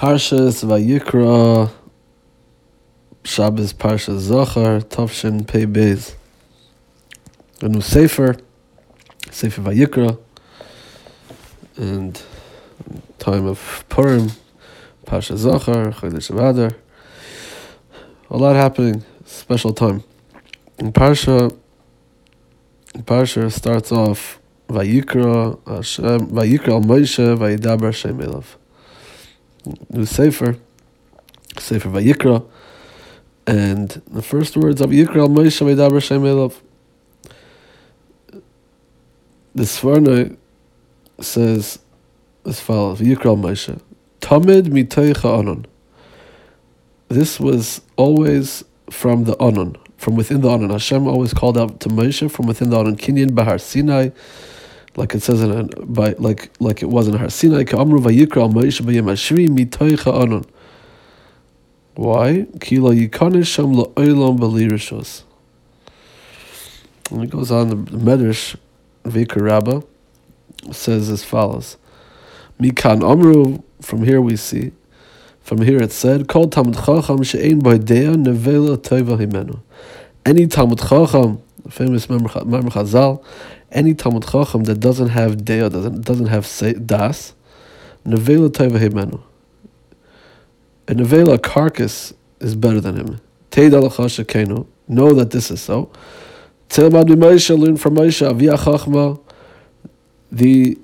Parshas Vayikra Shabbos Parsha Zachor Tovshin Pei Beis. A new Sefer, Sefer Vayikra, and time of Purim, Parsha Zachor, Chodesh Adar. A lot happening, special time. And Parsha, Parsha starts off Vayikra Hashem, Vayikra al Moshe, Vayidaber Hashem Elav. New Sefer, Sefer Vayikra, and the first words of Yikra Moshe Vayidaber Hashem Elav. The Sforno says as follows: Vayikra al Moshe, Tamid mitoicha anon. This was always from the anon, from within the anon. Hashem always called out to Moshe from within the anon. Kinyan Bahar Sinai like it says in a, by like like it was in Har Sinai. Ka'amru vayikra Moshe b'yemashri mitoicha anon. Why? Kila yikanish sham la'olam b'lirishos. And it goes on. The Medrash Vayikra Rabbah says as follows: Mikan amru. From here we see. From here it said, "Kol Talmud Chacham she'ein b'idea nevela tova himenu." Any Talmud Chacham, famous Member Chazal, any Talmud Chacham that doesn't have dea, doesn't doesn't have das, nevela teva himenu. A nevela, carcass, is better than him. Teid kenu. Know that this is so. Tzilmad Moshe, learn from Moshe, Aviyah Chachma, the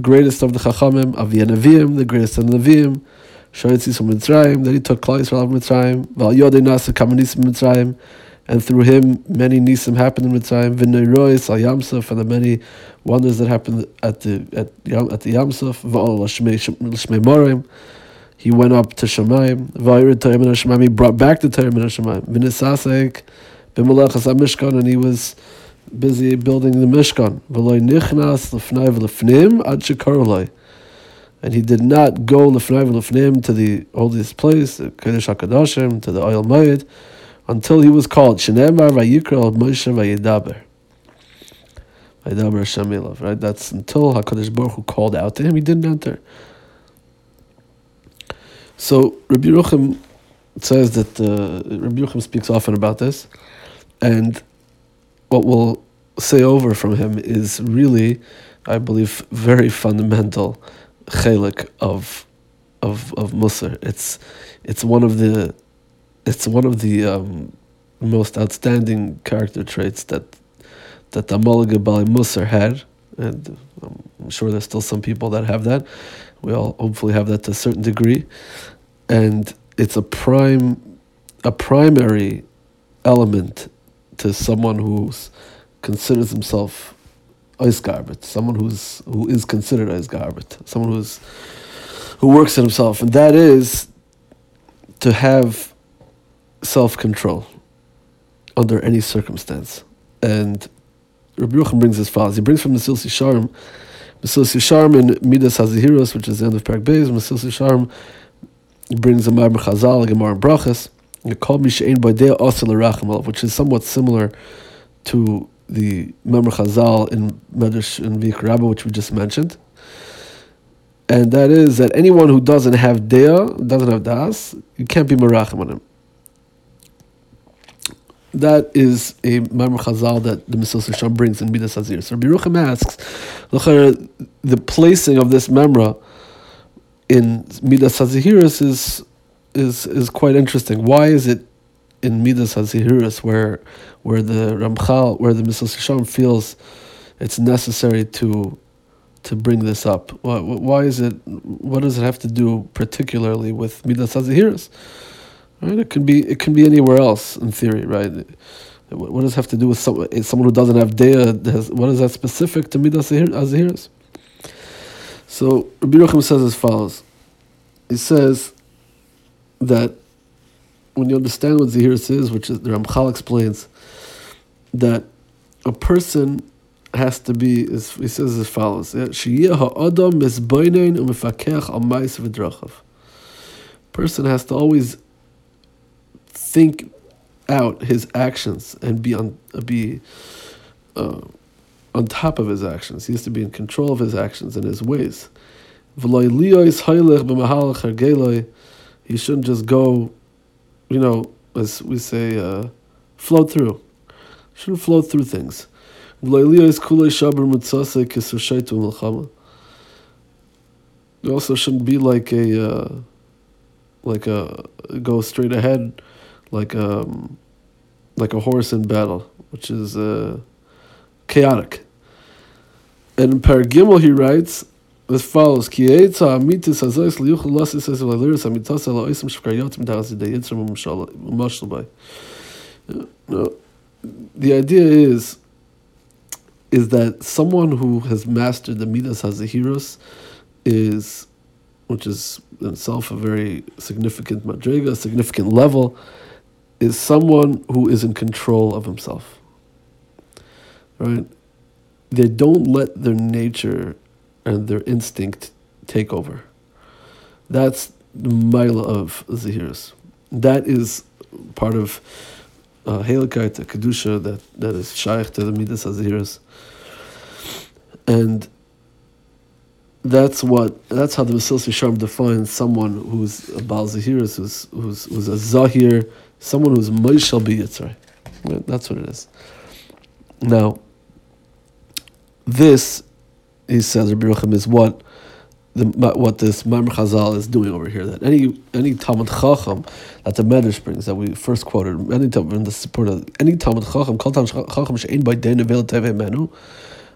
greatest of the Chachamim, Aviyah Nevi'im, the greatest of the Nevi'im, Shoytzis from Mitzrayim, that he took Klal Yisrael Mitzrayim, Val Yodei Nasa Kamanis Mitzrayim, and through him many nisim happened in Mitzrayim, V'neirois al Yamsuf, and the many wonders that happened at the at, at the Yamsuf, V'ol L'Shmei Morim, he went up to Shemaim, V'ayir Torah Min Shemaim, he brought back the Torah Min Shemaim, V'nisasek, B'malachas HaMishkan, and he was busy building the Mishkan, V'loy Nichnas L'fnai V'lefnim Ad Shekarolai, and he did not go L'fnai V'lefnim to the holiest place, Kodesh HaKadoshim, to the Oil Mayid, until he was called Shenemar Vayikra Moshe Vayidaber. Vayidaber Hashem right? That's until HaKadosh Baruch Hu called out to him, he didn't enter. So Rabbi Yeruchim says that uh, Rabbi Yeruchim speaks often about this, and what we'll say over from him is really, I believe, very fundamental chelik of of of Musar. It's it's one of the it's one of the um, most outstanding character traits that that the Bali Musar had, and I'm sure there's still some people that have that. We all hopefully have that to a certain degree, and it's a prime, a primary element to someone who considers himself Eisgarbet, someone who's who is considered Eisgarbet, someone who's who works on himself, and that is to have self control under any circumstance. And Rabbi Yochanan brings as follows. He brings from the Silsi Sharm, Mesilas Yesharim in Midas Hazahiros, which is the end of Parak Beis. Mesilas Yesharim brings a Mar Chazal, Gemara Brachas, called Mishain Baidea Asel which is somewhat similar to the Member Chazal in Medrash and Vik which we just mentioned. And that is that anyone who doesn't have Dea, doesn't have Das, you can't be Merachim on him. That is a Member Chazal that the Mesilas Yesharim brings in Midas Hazir. So Rabbi Ruchim asks, the placing of this Memra in Midas Hazihiris is is is quite interesting. Why is it in Midas Hazihiris where where the Ramchal where the Mesilas Yesharim feels it's necessary to to bring this up? Why, why is it? What does it have to do particularly with Midas Hazihiris? Right? It can be it can be anywhere else in theory, right? What does it have to do with some, eh, someone who doesn't have dea? Has, what is that specific to Midas Hazihiris? So Rabbi Yochanan says as follows. He says that when you understand what Zahiris is, which is the Ramchal explains, that a person has to be, he says as follows, eh, Person has to always think out his actions and be on be uh, on top of his actions. He has to be in control of his actions and his ways. He shouldn't just go, you know, as we say, uh, float through. He shouldn't float through things. You also shouldn't be like a, uh, like a go straight ahead, like um, like a horse in battle, which is uh, chaotic. And in Paragimel he writes as follows. The idea is is that someone who has mastered the midas hazahiros is, which is in itself a very significant madriga, significant level, is someone who is in control of himself. Right? They don't let their nature and their instinct take over. That's the mila of Zahiris. That is part of uh, Helikite, Kedusha, that, that is shaykh to the Midas Zahiris. And that's what that's how the Mesilas Yesharim defines someone who's a Baal Zahiris, who's, who's, who's a Zahir, someone who's Moishal Yitzray. That's what it is. Now, this he says Rabbi Rucham is what the what this Maimar Chazal is doing over here. That any any Talmud Chacham that the Medrash brings that we first quoted any in the support of any Talmud Chacham called Talmud Chacham she'ain by Dein Avel Teve Menu.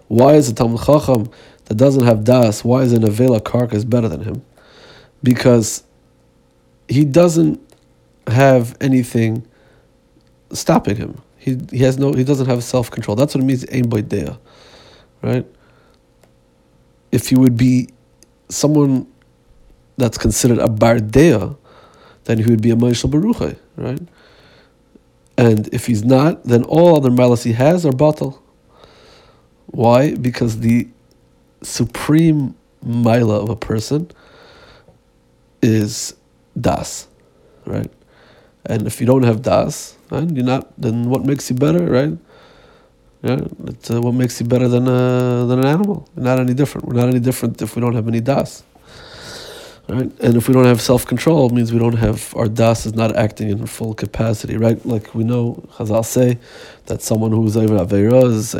Why is a Talmud Chacham that doesn't have das? Why is an Avela Karka better than him? Because he doesn't have anything stopping him. He, he has no he doesn't have self control. That's what it means ain by dea, right? if he would be someone that's considered a bardea, then he would be a Maishal Baruchai, right? And if he's not, then all other malas he has are batal. Why? Because the supreme mila of a person is das, right? And if you don't have das, right, you're not. Then what makes you better, right? Yeah, it's uh, what makes you better than uh, than an animal. We're not any different. We're not any different if we don't have any das. Right? And if we don't have self control, it means we don't have our das is not acting in full capacity, right? Like we know Chazal say that someone who's over Avera is,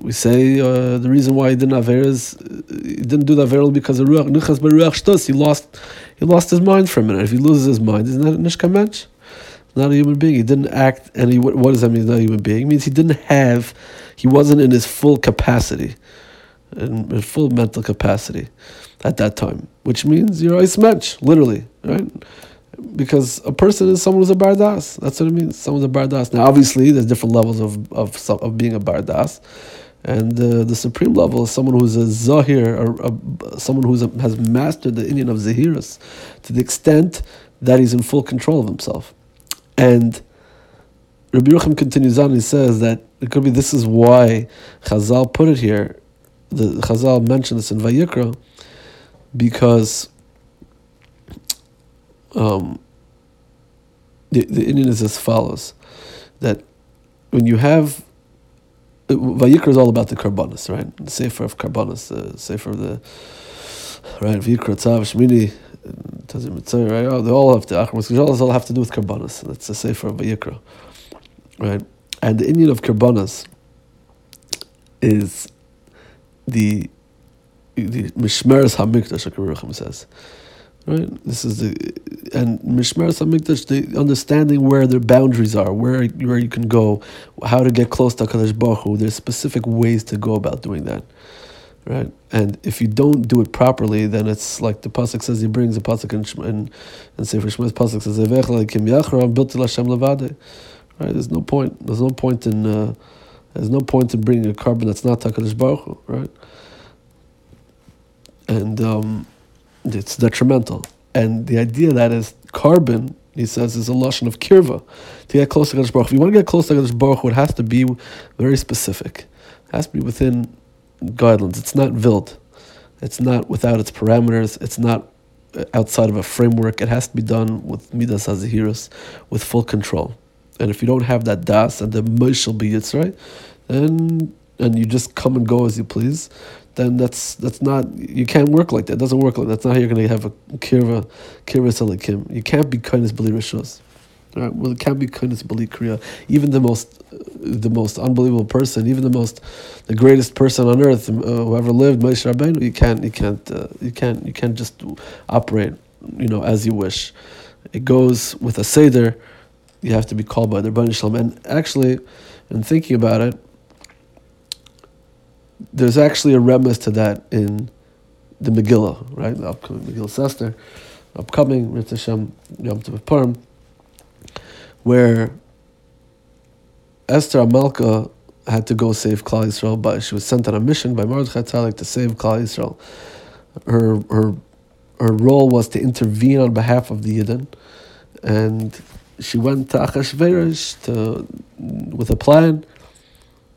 we say uh, the reason why he didn't Avera is he didn't do the Avera because of Ruach Nichas Beruach Shtos. He lost he lost his mind for a minute. If he loses his mind, isn't that a Nishka not a human being. He didn't act, and he, what, does that mean? Not a human being. It means he didn't have, he wasn't in his full capacity, in, in full mental capacity at that time, which means you're a mensch, literally, right? Because a person is someone who's a bardas. That's what it means. Someone's a bardas. Now, obviously, there's different levels of of, of being a bardas. And uh, the supreme level is someone who's a zahir, or a, someone who has mastered the Indian of zahiras to the extent that he's in full control of himself. And Rabbi Yochanan continues on. He says that it could be this is why Chazal put it here. The Chazal mentioned this in Vayikra because um, the the Indian is as follows: that when you have Vayikra is all about the karbanis, right? The sefer of karbanis, the sefer of the right Vayikra Tzav Shmini right? Oh, they all have to Achmas Geshalas all have to do with Karbanas. That's the Sefer of Vayikra. Right? And the Indian of Karbanas is the the Mishmeres HaMikdash, Akaruchim says. Right? This is the and Mishmeres HaMikdash, the understanding where their boundaries are, where where you can go, how to get close to Hakadosh Baruch. There's specific ways to go about doing that right? And if you don't do it properly, then it's like the pasuk says. He brings a pasuk in in, in Sefer Shmos. Pasuk says, "Evech yachra built Hashem levade." Right? There's no point. There's no point in. Uh, there's no point in bringing a korban that's not Hakadosh Baruch right? And um, it's detrimental. And the idea that is carbon, he says, is a lashon of kirva to get close to Hakadosh Baruch If you want to get close to Hakadosh Baruch it has to be very specific. It has to be within guidelines. It's not wild. It's not without its parameters. It's not uh, outside of a framework. It has to be done with midas hazahiras, with full control. And if you don't have that das and the moishel be right, then and you just come and go as you please, then that's that's not you can't work like that. It doesn't work like that. That's not how you're going to have a kirva kirva salikim. You can't be kindness beli rishos. Right? Well, it can't be kindness beli kriya. Even the most the most unbelievable person, even the most the greatest person on earth uh, who ever lived, Moshe Rabbeinu, you can't you can't uh, you can't you can't just operate you know as you wish. It goes with a seder. You have to be called by the Rebbeinu Shalom. And actually, in thinking about it, there's actually a remnant to that in the Megillah, right? The upcoming Megillah Esther, upcoming Ritz Hashem Yom Tov Purim, where Esther Amalka had to go save Klal Yisrael, but she was sent on a mission by Mordechai Tzaddik to save Klal Yisrael. Her her her role was to intervene on behalf of the Yidden, and she went to Achashverosh to with a plan,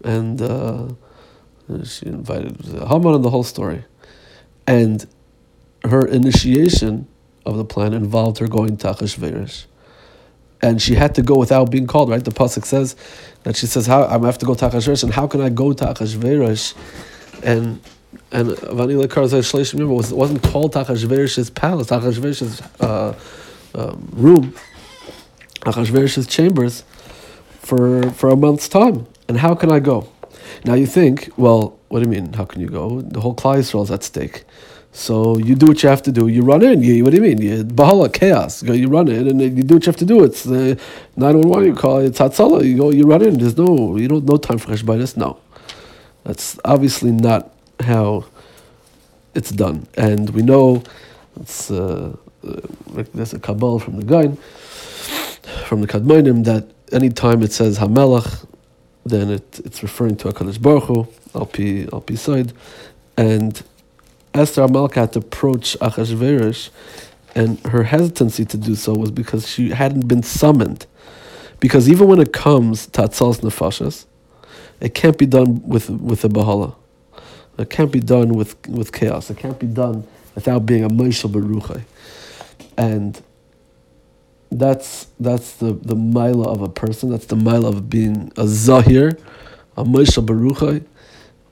and. Uh, she invited Haman and the whole story. And her initiation of the plan involved her going to Achashverosh. And she had to go without being called, right? The Pasuk says that she says, how, I have to go to Achashverosh, and how can I go to Achashverosh? And and Vanila Karzai Shleishim remember was wasn't called Achashverosh's palace, Achashverosh's uh, um, room, Achashverosh's chambers for for a month's time. And how can I go? Now you think, well, what do you mean? How can you go? The whole Klal Yisrael is at stake. So you do what you have to do. You run in. You, what do you mean? You, Bahala, chaos. You, run in and you do what you have to do. It's the uh, 911, you call it Tzatzala. You go, you run in. There's no, you don't, no time for Cheshbaitis. No. That's obviously not how it's done. And we know, it's, uh, uh, there's a Kabbalah from the Gain, from the Kadmonim, that anytime it says Hamelach, then it, it's referring to HaKadosh Baruch Hu, Alpi, Alpi side. And Esther Amalka had to approach Achashverosh, and her hesitancy to do so was because she hadn't been summoned. Because even when it comes to Atzal's Nefashas, it can't be done with, with a Bahala. It can't be done with, with chaos. It can't be done without being a Moshe Baruchai. And that's that's the the mila of a person. That's the mila of being a zahir, a Moshe Baruchai,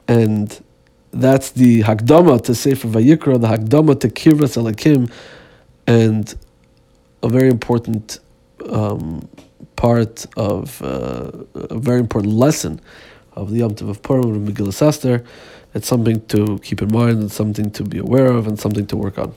and that's the hakdama to Sefer Vayikra, the hakdama to Kirvas Elakim, and a very important um, part of uh, a very important lesson of the Yom Tov of Purim and Megillah Esther. It's something to keep in mind, and something to be aware of, and something to work on.